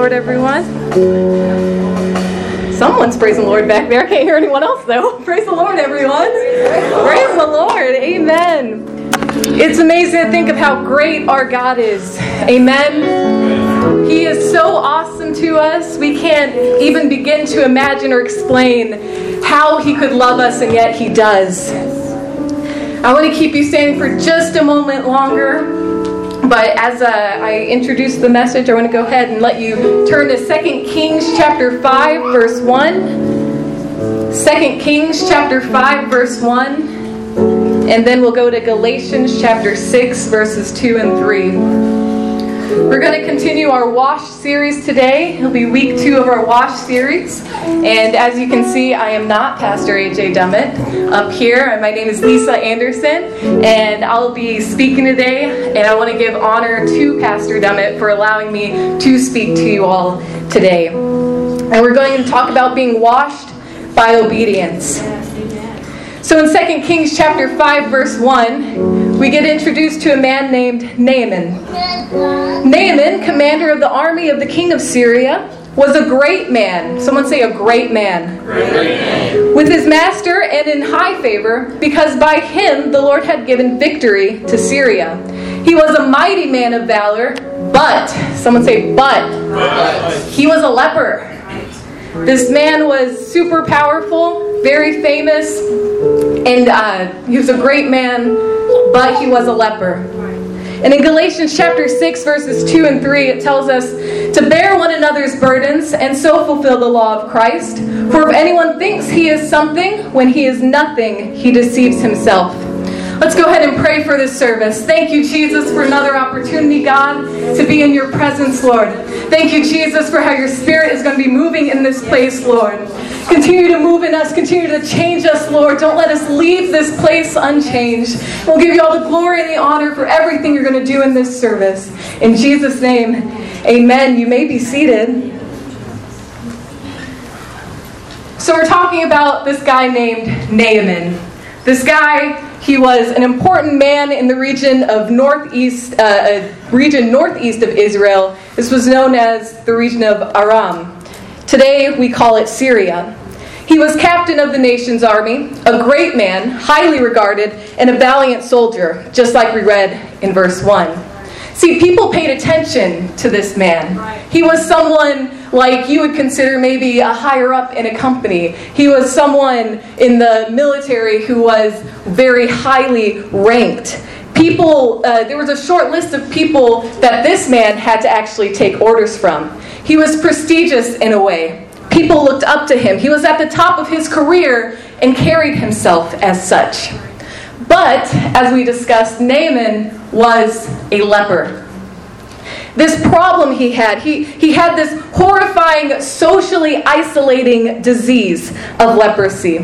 Lord, everyone. Someone's praising the Lord back there. I can't hear anyone else, though. Praise the Lord, everyone. Praise the Lord. Amen. It's amazing to think of how great our God is. Amen. He is so awesome to us. We can't even begin to imagine or explain how He could love us, and yet He does. I want to keep you standing for just a moment longer. But as uh, I introduce the message, I want to go ahead and let you turn to 2 Kings chapter 5, verse 1. 2 Kings chapter 5, verse 1. And then we'll go to Galatians chapter 6, verses 2 and 3. We're going to continue our wash series today. It'll be week two of our wash series. And as you can see, I am not Pastor AJ Dummett up here. Uh, my name is Lisa Anderson, and I'll be speaking today. And I want to give honor to Pastor Dummett for allowing me to speak to you all today. And we're going to talk about being washed by obedience. So in 2 Kings chapter 5 verse 1, we get introduced to a man named Naaman. Naaman, commander of the army of the king of Syria, was a great man. Someone say a great man. Great. With his master and in high favor, because by him the Lord had given victory to Syria. He was a mighty man of valor, but, someone say, but, But. he was a leper. This man was super powerful, very famous, and uh, he was a great man, but he was a leper. And in Galatians chapter 6, verses 2 and 3, it tells us to bear one another's burdens and so fulfill the law of Christ. For if anyone thinks he is something when he is nothing, he deceives himself. Let's go ahead and pray for this service. Thank you, Jesus, for another opportunity, God, to be in your presence, Lord. Thank you, Jesus, for how your spirit is going to be moving in this place, Lord. Continue to move in us, continue to change us, Lord. Don't let us leave this place unchanged. We'll give you all the glory and the honor for everything you're going to do in this service. In Jesus' name, amen. You may be seated. So, we're talking about this guy named Naaman. This guy, he was an important man in the region of northeast, uh, uh, region northeast of Israel. This was known as the region of Aram. Today, we call it Syria. He was captain of the nation's army, a great man, highly regarded, and a valiant soldier, just like we read in verse 1. See, people paid attention to this man. He was someone like you would consider maybe a higher up in a company. He was someone in the military who was very highly ranked. People, uh, there was a short list of people that this man had to actually take orders from. He was prestigious in a way. People looked up to him. He was at the top of his career and carried himself as such. But, as we discussed, Naaman was a leper. This problem he had, he, he had this horrifying, socially isolating disease of leprosy.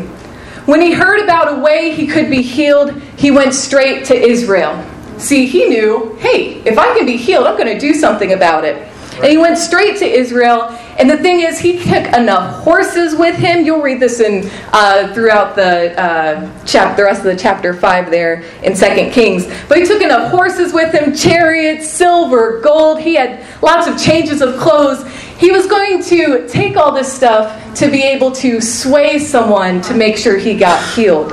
When he heard about a way he could be healed, he went straight to Israel. See, he knew, hey, if I can be healed, I'm going to do something about it. And he went straight to Israel. And the thing is, he took enough horses with him. You'll read this in uh, throughout the uh, the rest of the chapter five there in Second Kings. But he took enough horses with him, chariots, silver, gold. He had lots of changes of clothes. He was going to take all this stuff to be able to sway someone to make sure he got healed.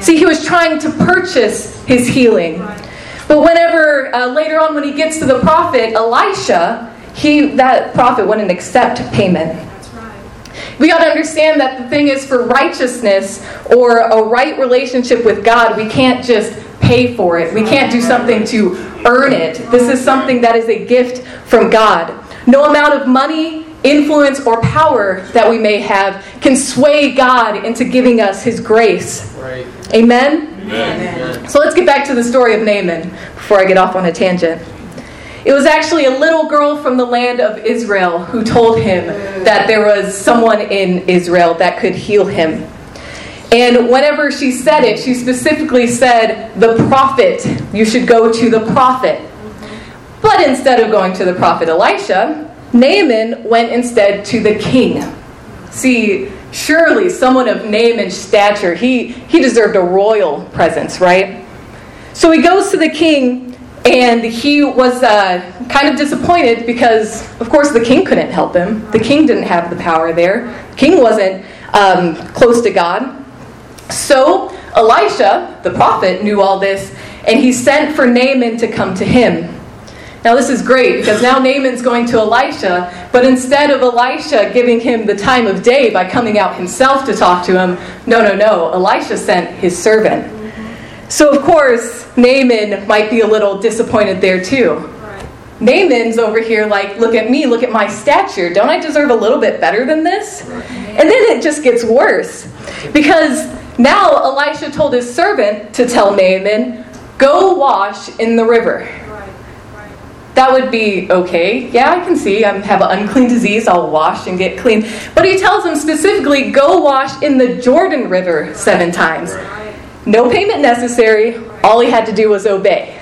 See, he was trying to purchase his healing. But whenever uh, later on, when he gets to the prophet Elisha, he that prophet wouldn't accept payment. We got to understand that the thing is for righteousness or a right relationship with God, we can't just pay for it. We can't do something to earn it. This is something that is a gift from God. No amount of money, influence, or power that we may have can sway God into giving us his grace. Right. Amen? Amen. So let's get back to the story of Naaman before I get off on a tangent. It was actually a little girl from the land of Israel who told him that there was someone in Israel that could heal him. And whenever she said it, she specifically said, The prophet. You should go to the prophet. But instead of going to the prophet Elisha, Naaman went instead to the king. See, surely someone of Naaman's stature, he, he deserved a royal presence, right? So he goes to the king And he was uh, kind of disappointed because, of course, the king couldn't help him. The king didn't have the power there. The king wasn't um, close to God. So Elisha, the prophet, knew all this, and he sent for Naaman to come to him. Now, this is great because now Naaman's going to Elisha, but instead of Elisha giving him the time of day by coming out himself to talk to him, no, no, no. Elisha sent his servant. So, of course, Naaman might be a little disappointed there too. Naaman's over here like, look at me, look at my stature. Don't I deserve a little bit better than this? And then it just gets worse. Because now Elisha told his servant to tell Naaman, go wash in the river. That would be okay. Yeah, I can see I have an unclean disease. I'll wash and get clean. But he tells him specifically go wash in the Jordan River seven times. No payment necessary. All he had to do was obey.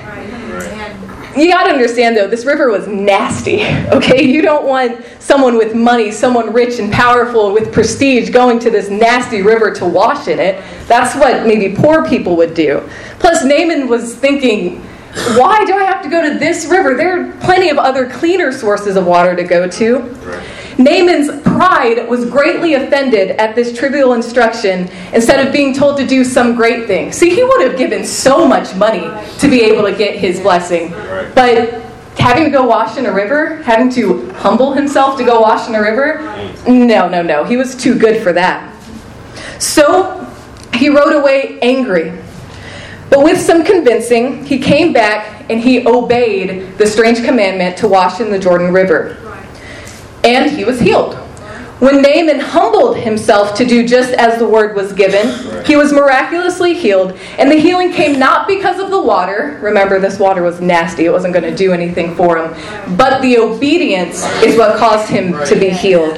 You got to understand though, this river was nasty. Okay, you don't want someone with money, someone rich and powerful with prestige going to this nasty river to wash in it. That's what maybe poor people would do. Plus, Naaman was thinking, why do I have to go to this river? There are plenty of other cleaner sources of water to go to. Right. Naaman's pride was greatly offended at this trivial instruction instead of being told to do some great thing. See, he would have given so much money to be able to get his blessing. But having to go wash in a river, having to humble himself to go wash in a river, no, no, no. He was too good for that. So he rode away angry. But with some convincing, he came back and he obeyed the strange commandment to wash in the Jordan River. And he was healed. When Naaman humbled himself to do just as the word was given, he was miraculously healed. And the healing came not because of the water. Remember, this water was nasty, it wasn't going to do anything for him. But the obedience is what caused him to be healed.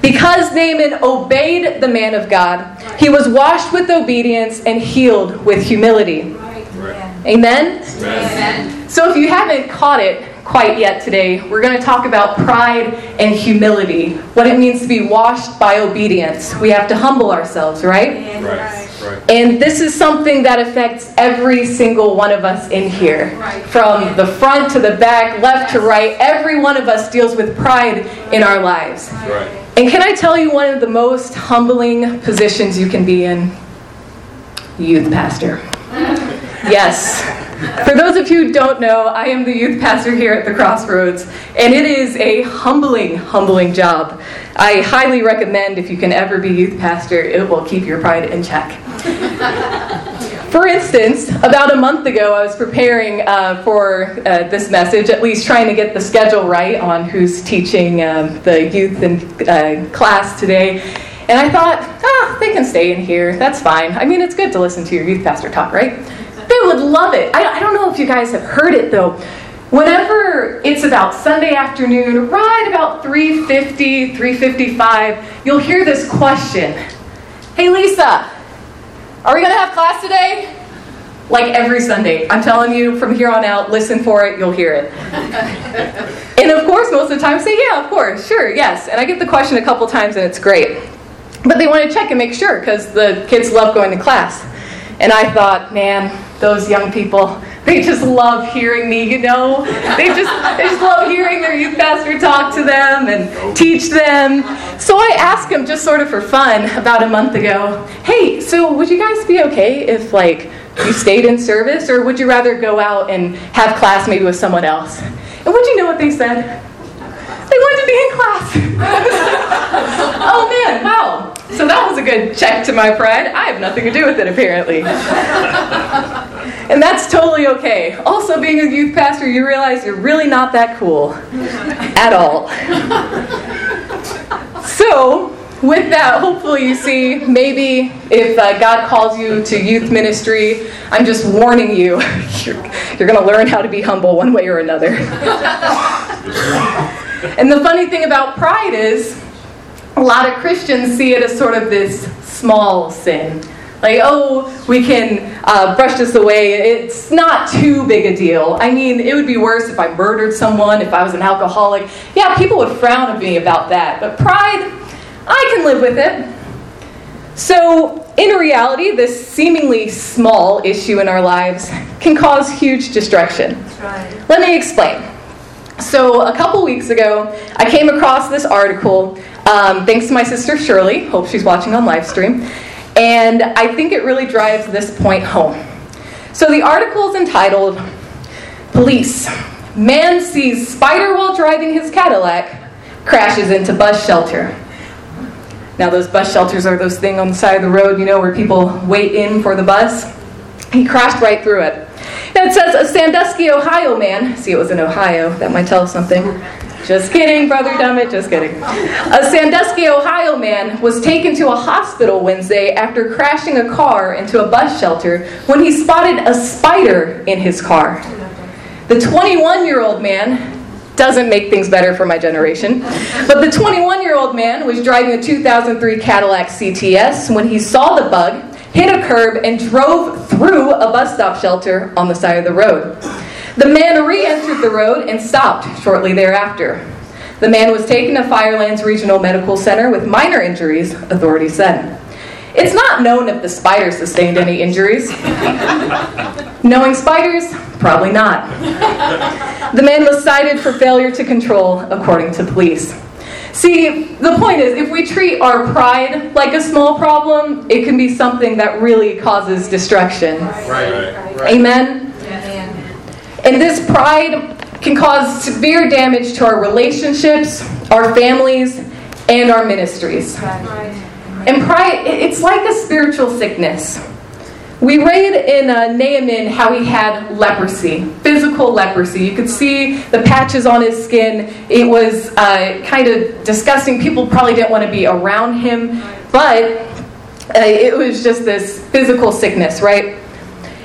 Because Naaman obeyed the man of God, he was washed with obedience and healed with humility. Amen? Amen? So if you haven't caught it, quite yet today. We're going to talk about pride and humility, what it means to be washed by obedience. We have to humble ourselves, right? Right. right. And this is something that affects every single one of us in here. From the front to the back, left to right, every one of us deals with pride in our lives. Right. And can I tell you one of the most humbling positions you can be in? Youth pastor. Yes. For those of you who don't know, I am the youth pastor here at the Crossroads, and it is a humbling, humbling job. I highly recommend if you can ever be youth pastor, it will keep your pride in check. For instance, about a month ago, I was preparing uh, for uh, this message, at least trying to get the schedule right on who's teaching um, the youth in uh, class today. And I thought, ah, they can stay in here. That's fine. I mean, it's good to listen to your youth pastor talk, right? They would love it. I, I don't know if you guys have heard it though. Whenever it's about Sunday afternoon, right about 3:50, 3:55, you'll hear this question. Hey Lisa, are we going to have class today? Like every Sunday. I'm telling you from here on out, listen for it, you'll hear it. and of course, most of the time say, yeah, of course, sure, yes. And I get the question a couple times and it's great. But they want to check and make sure because the kids love going to class. And I thought, man, those young people, they just love hearing me, you know? They just, they just love hearing their youth pastor talk to them and teach them. So I asked them just sort of for fun about a month ago, hey, so would you guys be okay if, like, you stayed in service, or would you rather go out and have class maybe with someone else? And would you know what they said? They wanted to be in class. oh man, wow. So that was a good check to my pride. I have nothing to do with it, apparently. and that's totally okay. Also, being a youth pastor, you realize you're really not that cool at all. so, with that, hopefully, you see maybe if uh, God calls you to youth ministry, I'm just warning you, you're, you're going to learn how to be humble one way or another. and the funny thing about pride is, a lot of Christians see it as sort of this small sin. Like, oh, we can uh, brush this away. It's not too big a deal. I mean, it would be worse if I murdered someone, if I was an alcoholic. Yeah, people would frown at me about that. But pride, I can live with it. So, in reality, this seemingly small issue in our lives can cause huge destruction. Right. Let me explain. So, a couple weeks ago, I came across this article, um, thanks to my sister Shirley. Hope she's watching on live stream. And I think it really drives this point home. So, the article is entitled Police Man sees spider while driving his Cadillac, crashes into bus shelter. Now, those bus shelters are those things on the side of the road, you know, where people wait in for the bus. He crashed right through it. Now it says a Sandusky, Ohio man. See, it was in Ohio. That might tell something. Just kidding, brother Dummett. Just kidding. A Sandusky, Ohio man was taken to a hospital Wednesday after crashing a car into a bus shelter when he spotted a spider in his car. The 21 year old man doesn't make things better for my generation. But the 21 year old man was driving a 2003 Cadillac CTS when he saw the bug, hit a curb, and drove through a bus stop shelter on the side of the road. The man re entered the road and stopped shortly thereafter. The man was taken to Firelands Regional Medical Center with minor injuries, authorities said. It's not known if the spider sustained any injuries. Knowing spiders, probably not. The man was cited for failure to control, according to police. See, the point is, if we treat our pride like a small problem, it can be something that really causes destruction. Right. Amen? And this pride can cause severe damage to our relationships, our families, and our ministries. And pride, it's like a spiritual sickness. We read in uh, Naaman how he had leprosy, physical leprosy. You could see the patches on his skin. It was uh, kind of disgusting. People probably didn't want to be around him, but uh, it was just this physical sickness, right?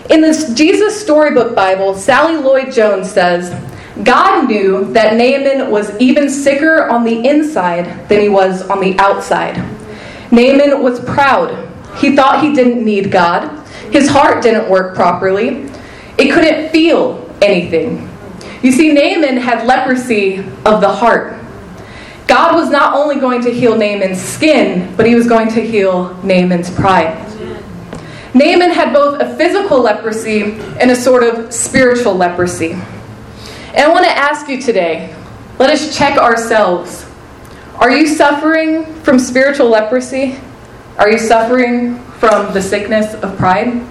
In this Jesus Storybook Bible, Sally Lloyd Jones says, God knew that Naaman was even sicker on the inside than he was on the outside. Naaman was proud. He thought he didn't need God. His heart didn't work properly. It couldn't feel anything. You see, Naaman had leprosy of the heart. God was not only going to heal Naaman's skin, but he was going to heal Naaman's pride. Naaman had both a physical leprosy and a sort of spiritual leprosy. And I want to ask you today let us check ourselves. Are you suffering from spiritual leprosy? Are you suffering from the sickness of pride?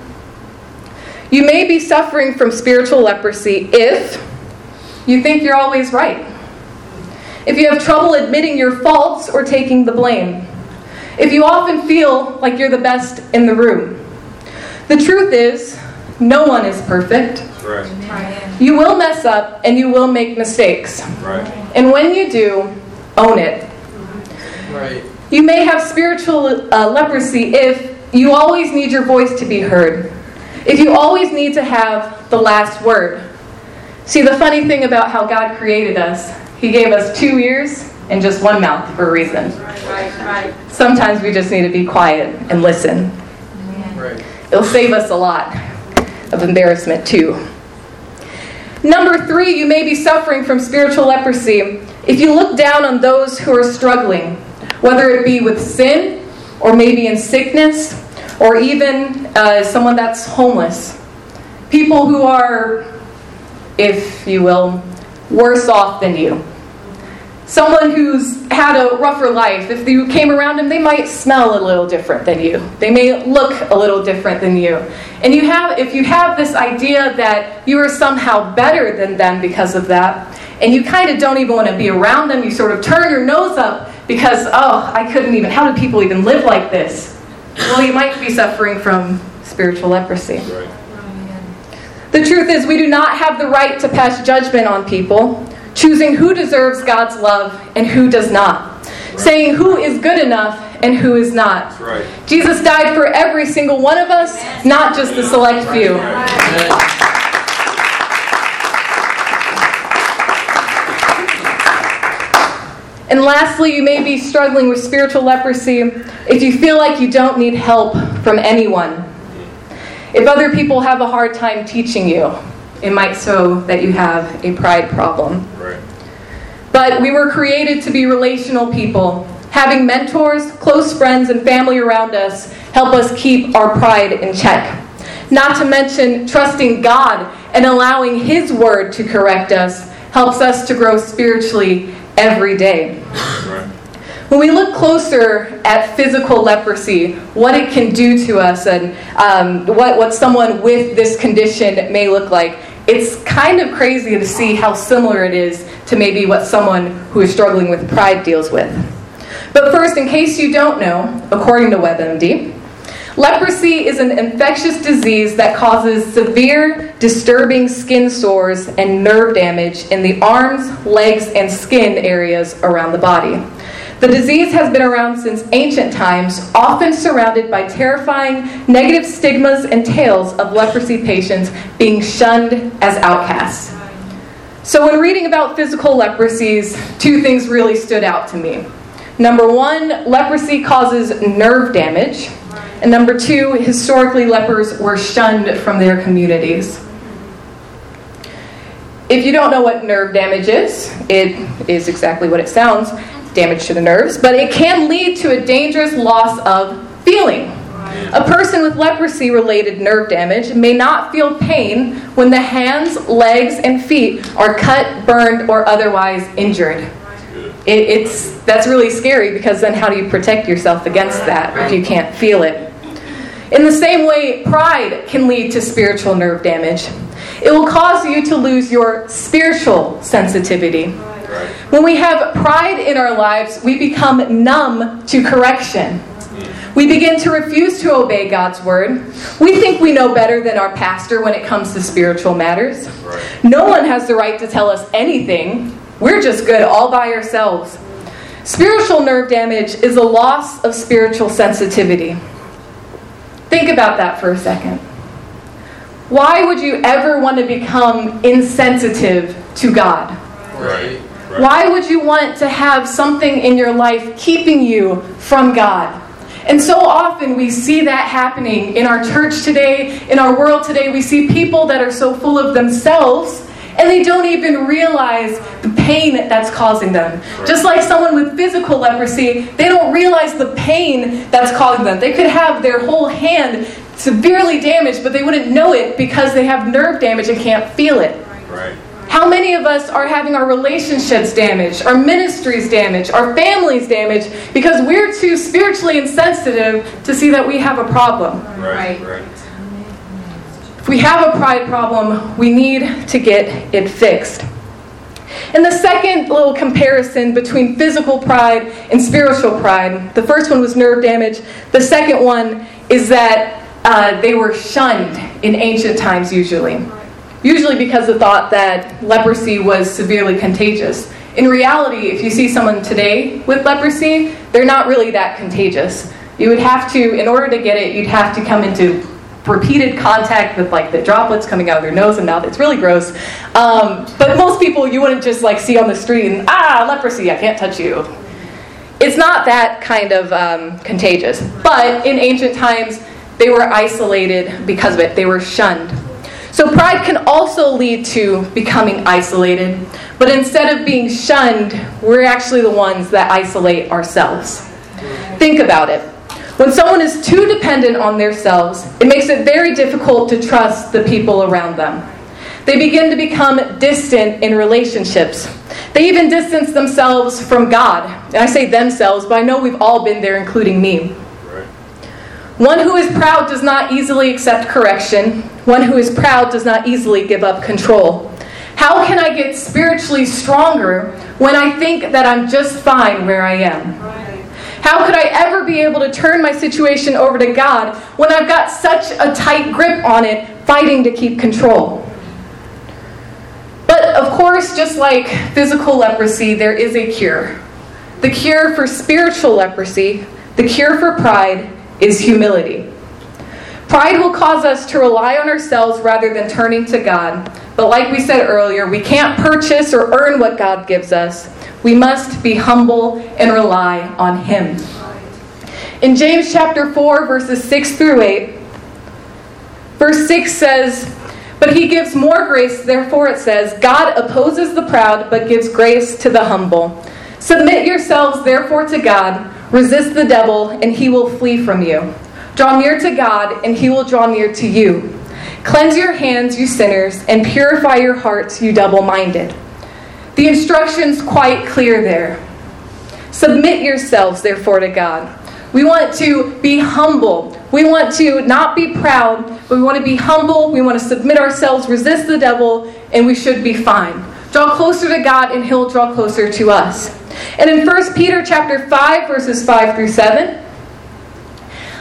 You may be suffering from spiritual leprosy if you think you're always right. If you have trouble admitting your faults or taking the blame. If you often feel like you're the best in the room. The truth is, no one is perfect. Right. You will mess up and you will make mistakes. Right. And when you do, own it. Right. You may have spiritual uh, leprosy if you always need your voice to be heard. If you always need to have the last word. See, the funny thing about how God created us, He gave us two ears and just one mouth for a reason. Right, right. Sometimes we just need to be quiet and listen. Right. It'll save us a lot of embarrassment, too. Number three, you may be suffering from spiritual leprosy if you look down on those who are struggling, whether it be with sin, or maybe in sickness, or even uh, someone that's homeless. People who are, if you will, worse off than you. Someone who's had a rougher life, if you came around them, they might smell a little different than you. They may look a little different than you. And you have, if you have this idea that you are somehow better than them because of that, and you kind of don't even want to be around them, you sort of turn your nose up because, oh, I couldn't even, how do people even live like this? Well, you might be suffering from spiritual leprosy. Right. The truth is, we do not have the right to pass judgment on people, choosing who deserves God's love and who does not, saying who is good enough and who is not. Right. Jesus died for every single one of us, not just the select few. And lastly, you may be struggling with spiritual leprosy if you feel like you don't need help from anyone. If other people have a hard time teaching you, it might show that you have a pride problem. Right. But we were created to be relational people. Having mentors, close friends, and family around us help us keep our pride in check. Not to mention trusting God and allowing His Word to correct us helps us to grow spiritually every day. When we look closer at physical leprosy, what it can do to us, and um, what, what someone with this condition may look like, it's kind of crazy to see how similar it is to maybe what someone who is struggling with pride deals with. But first, in case you don't know, according to WebMD, leprosy is an infectious disease that causes severe, disturbing skin sores and nerve damage in the arms, legs, and skin areas around the body. The disease has been around since ancient times, often surrounded by terrifying negative stigmas and tales of leprosy patients being shunned as outcasts. So, when reading about physical leprosies, two things really stood out to me. Number one, leprosy causes nerve damage. And number two, historically, lepers were shunned from their communities. If you don't know what nerve damage is, it is exactly what it sounds damage to the nerves, but it can lead to a dangerous loss of feeling. A person with leprosy related nerve damage may not feel pain when the hands, legs, and feet are cut, burned, or otherwise injured. It, it's, that's really scary because then how do you protect yourself against that if you can't feel it? In the same way, pride can lead to spiritual nerve damage. It will cause you to lose your spiritual sensitivity. When we have pride in our lives, we become numb to correction. We begin to refuse to obey God's word. We think we know better than our pastor when it comes to spiritual matters. No one has the right to tell us anything. We're just good all by ourselves. Spiritual nerve damage is a loss of spiritual sensitivity. Think about that for a second. Why would you ever want to become insensitive to God? Right. Why would you want to have something in your life keeping you from God? And so often we see that happening in our church today, in our world today. We see people that are so full of themselves and they don't even realize the pain that's causing them. Right. Just like someone with physical leprosy, they don't realize the pain that's causing them. They could have their whole hand severely damaged, but they wouldn't know it because they have nerve damage and can't feel it. Right. How many of us are having our relationships damaged, our ministries damaged, our families damaged because we're too spiritually insensitive to see that we have a problem? Right. right. If we have a pride problem, we need to get it fixed. And the second little comparison between physical pride and spiritual pride, the first one was nerve damage. The second one is that uh, they were shunned in ancient times, usually. Usually because the thought that leprosy was severely contagious. In reality, if you see someone today with leprosy, they're not really that contagious. You would have to, in order to get it, you'd have to come into repeated contact with like the droplets coming out of their nose and mouth. It's really gross. Um, but most people you wouldn't just like see on the street and ah leprosy, I can't touch you. It's not that kind of um, contagious. But in ancient times, they were isolated because of it. They were shunned. So pride can also lead to becoming isolated. But instead of being shunned, we're actually the ones that isolate ourselves. Think about it. When someone is too dependent on themselves, it makes it very difficult to trust the people around them. They begin to become distant in relationships. They even distance themselves from God. And I say themselves, but I know we've all been there, including me. One who is proud does not easily accept correction. One who is proud does not easily give up control. How can I get spiritually stronger when I think that I'm just fine where I am? How could I ever be able to turn my situation over to God when I've got such a tight grip on it, fighting to keep control? But of course, just like physical leprosy, there is a cure. The cure for spiritual leprosy, the cure for pride, is humility. Pride will cause us to rely on ourselves rather than turning to God. But like we said earlier, we can't purchase or earn what God gives us. We must be humble and rely on Him. In James chapter 4, verses 6 through 8, verse 6 says, But He gives more grace, therefore it says, God opposes the proud, but gives grace to the humble. Submit yourselves, therefore, to God. Resist the devil, and he will flee from you. Draw near to God, and he will draw near to you. Cleanse your hands, you sinners, and purify your hearts, you double minded. The instruction's quite clear there. Submit yourselves, therefore, to God. We want to be humble. We want to not be proud, but we want to be humble. We want to submit ourselves, resist the devil, and we should be fine. Draw closer to God, and He'll draw closer to us. And in 1 Peter chapter 5, verses 5 through 7,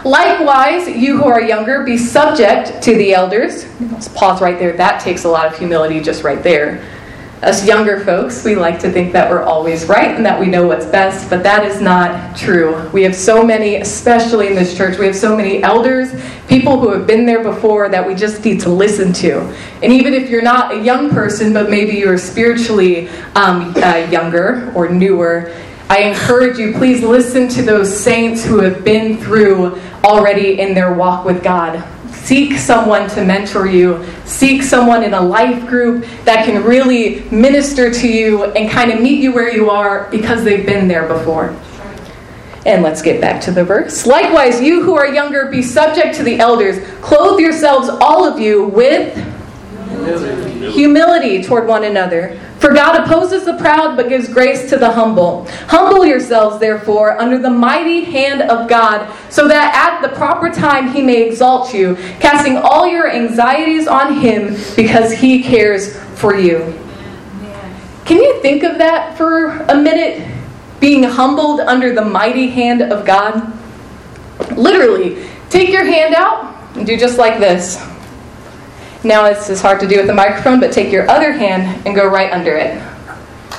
Likewise, you who are younger, be subject to the elders. Let's pause right there. That takes a lot of humility just right there. Us younger folks, we like to think that we're always right and that we know what's best, but that is not true. We have so many, especially in this church, we have so many elders, people who have been there before that we just need to listen to. And even if you're not a young person, but maybe you're spiritually um, uh, younger or newer, I encourage you, please listen to those saints who have been through already in their walk with God. Seek someone to mentor you. Seek someone in a life group that can really minister to you and kind of meet you where you are because they've been there before. And let's get back to the verse. Likewise, you who are younger, be subject to the elders. Clothe yourselves, all of you, with humility toward one another. For God opposes the proud, but gives grace to the humble. Humble yourselves, therefore, under the mighty hand of God, so that at the proper time he may exalt you, casting all your anxieties on him, because he cares for you. Can you think of that for a minute? Being humbled under the mighty hand of God? Literally, take your hand out and do just like this. Now it's is hard to do with the microphone, but take your other hand and go right under it.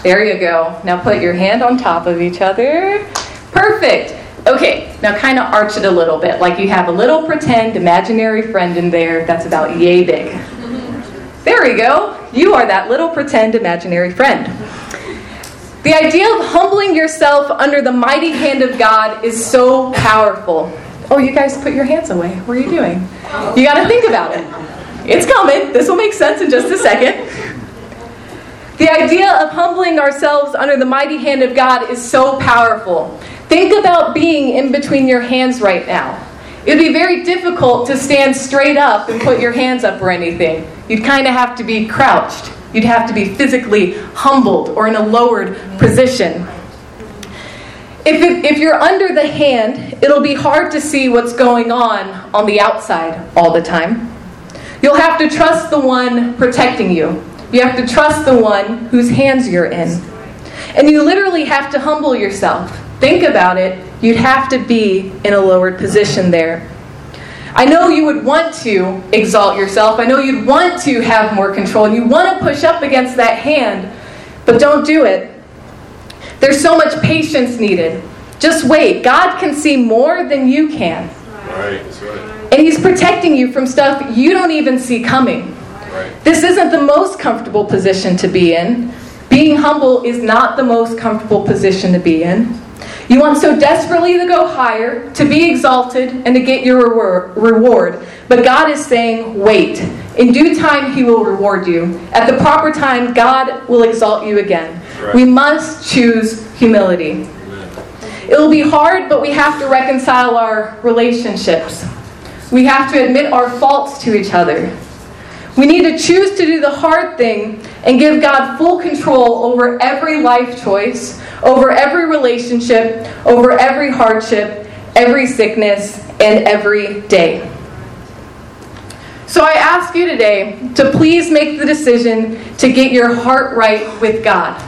There you go. Now put your hand on top of each other. Perfect. Okay, now kind of arch it a little bit, like you have a little pretend imaginary friend in there that's about yay big. There we go. You are that little pretend imaginary friend. The idea of humbling yourself under the mighty hand of God is so powerful. Oh, you guys put your hands away. What are you doing? You got to think about it. It's coming. This will make sense in just a second. The idea of humbling ourselves under the mighty hand of God is so powerful. Think about being in between your hands right now. It would be very difficult to stand straight up and put your hands up or anything. You'd kind of have to be crouched. You'd have to be physically humbled or in a lowered position. If, it, if you're under the hand, it'll be hard to see what's going on on the outside all the time. You'll have to trust the one protecting you. You have to trust the one whose hands you're in. And you literally have to humble yourself. Think about it. You'd have to be in a lowered position there. I know you would want to exalt yourself. I know you'd want to have more control. And you want to push up against that hand, but don't do it. There's so much patience needed. Just wait. God can see more than you can. Right, that's right. And He's protecting you from stuff you don't even see coming. Right. This isn't the most comfortable position to be in. Being humble is not the most comfortable position to be in. You want so desperately to go higher, to be exalted, and to get your reward. But God is saying, wait. In due time, He will reward you. At the proper time, God will exalt you again. Right. We must choose humility. It will be hard, but we have to reconcile our relationships. We have to admit our faults to each other. We need to choose to do the hard thing and give God full control over every life choice, over every relationship, over every hardship, every sickness, and every day. So I ask you today to please make the decision to get your heart right with God.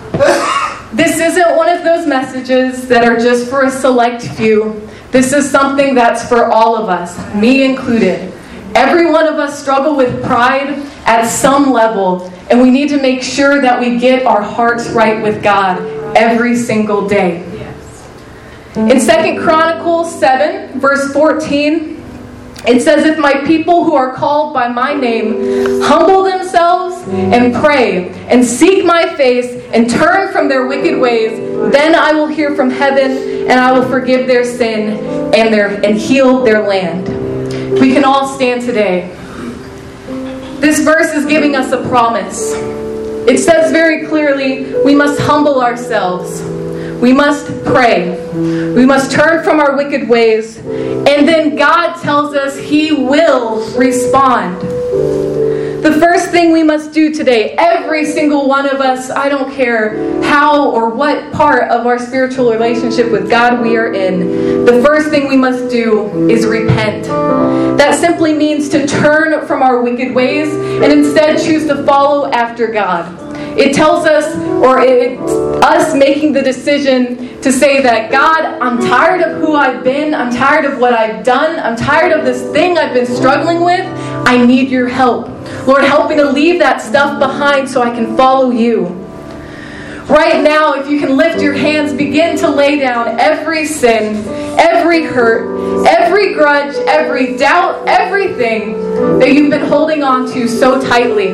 This isn't one of those messages that are just for a select few. This is something that's for all of us, me included. Every one of us struggle with pride at some level, and we need to make sure that we get our hearts right with God every single day. In Second Chronicles 7, verse 14, it says, If my people who are called by my name humble themselves and pray and seek my face and turn from their wicked ways, then I will hear from heaven and I will forgive their sin and their and heal their land. We can all stand today. This verse is giving us a promise. It says very clearly we must humble ourselves. We must pray. We must turn from our wicked ways. And then God tells us He will respond. The first thing we must do today, every single one of us, I don't care how or what part of our spiritual relationship with God we are in, the first thing we must do is repent. That simply means to turn from our wicked ways and instead choose to follow after God. It tells us, or it's us making the decision to say that, God, I'm tired of who I've been. I'm tired of what I've done. I'm tired of this thing I've been struggling with. I need your help. Lord, help me to leave that stuff behind so I can follow you. Right now, if you can lift your hands, begin to lay down every sin, every hurt, every grudge, every doubt, everything that you've been holding on to so tightly.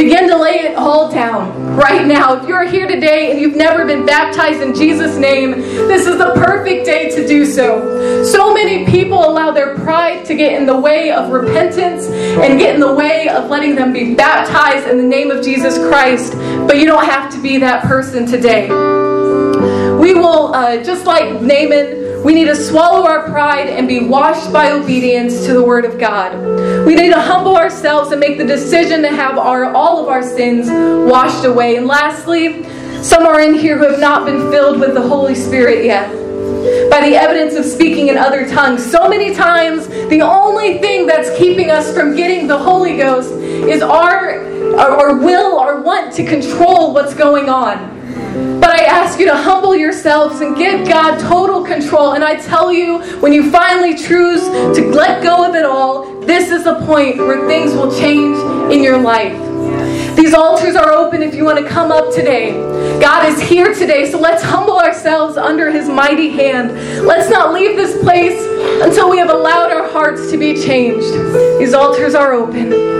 Begin to lay it all down right now. If you're here today and you've never been baptized in Jesus' name, this is the perfect day to do so. So many people allow their pride to get in the way of repentance and get in the way of letting them be baptized in the name of Jesus Christ, but you don't have to be that person today. We will, uh, just like Naaman, we need to swallow our pride and be washed by obedience to the Word of God. We need to humble ourselves and make the decision to have our, all of our sins washed away. And lastly, some are in here who have not been filled with the Holy Spirit yet. By the evidence of speaking in other tongues. So many times, the only thing that's keeping us from getting the Holy Ghost is our, our, our will, our want to control what's going on. But I ask you to humble yourselves and give God total control. And I tell you, when you finally choose to let go of it all, this is the point where things will change in your life. These altars are open if you want to come up today. God is here today, so let's humble ourselves under his mighty hand. Let's not leave this place until we have allowed our hearts to be changed. These altars are open.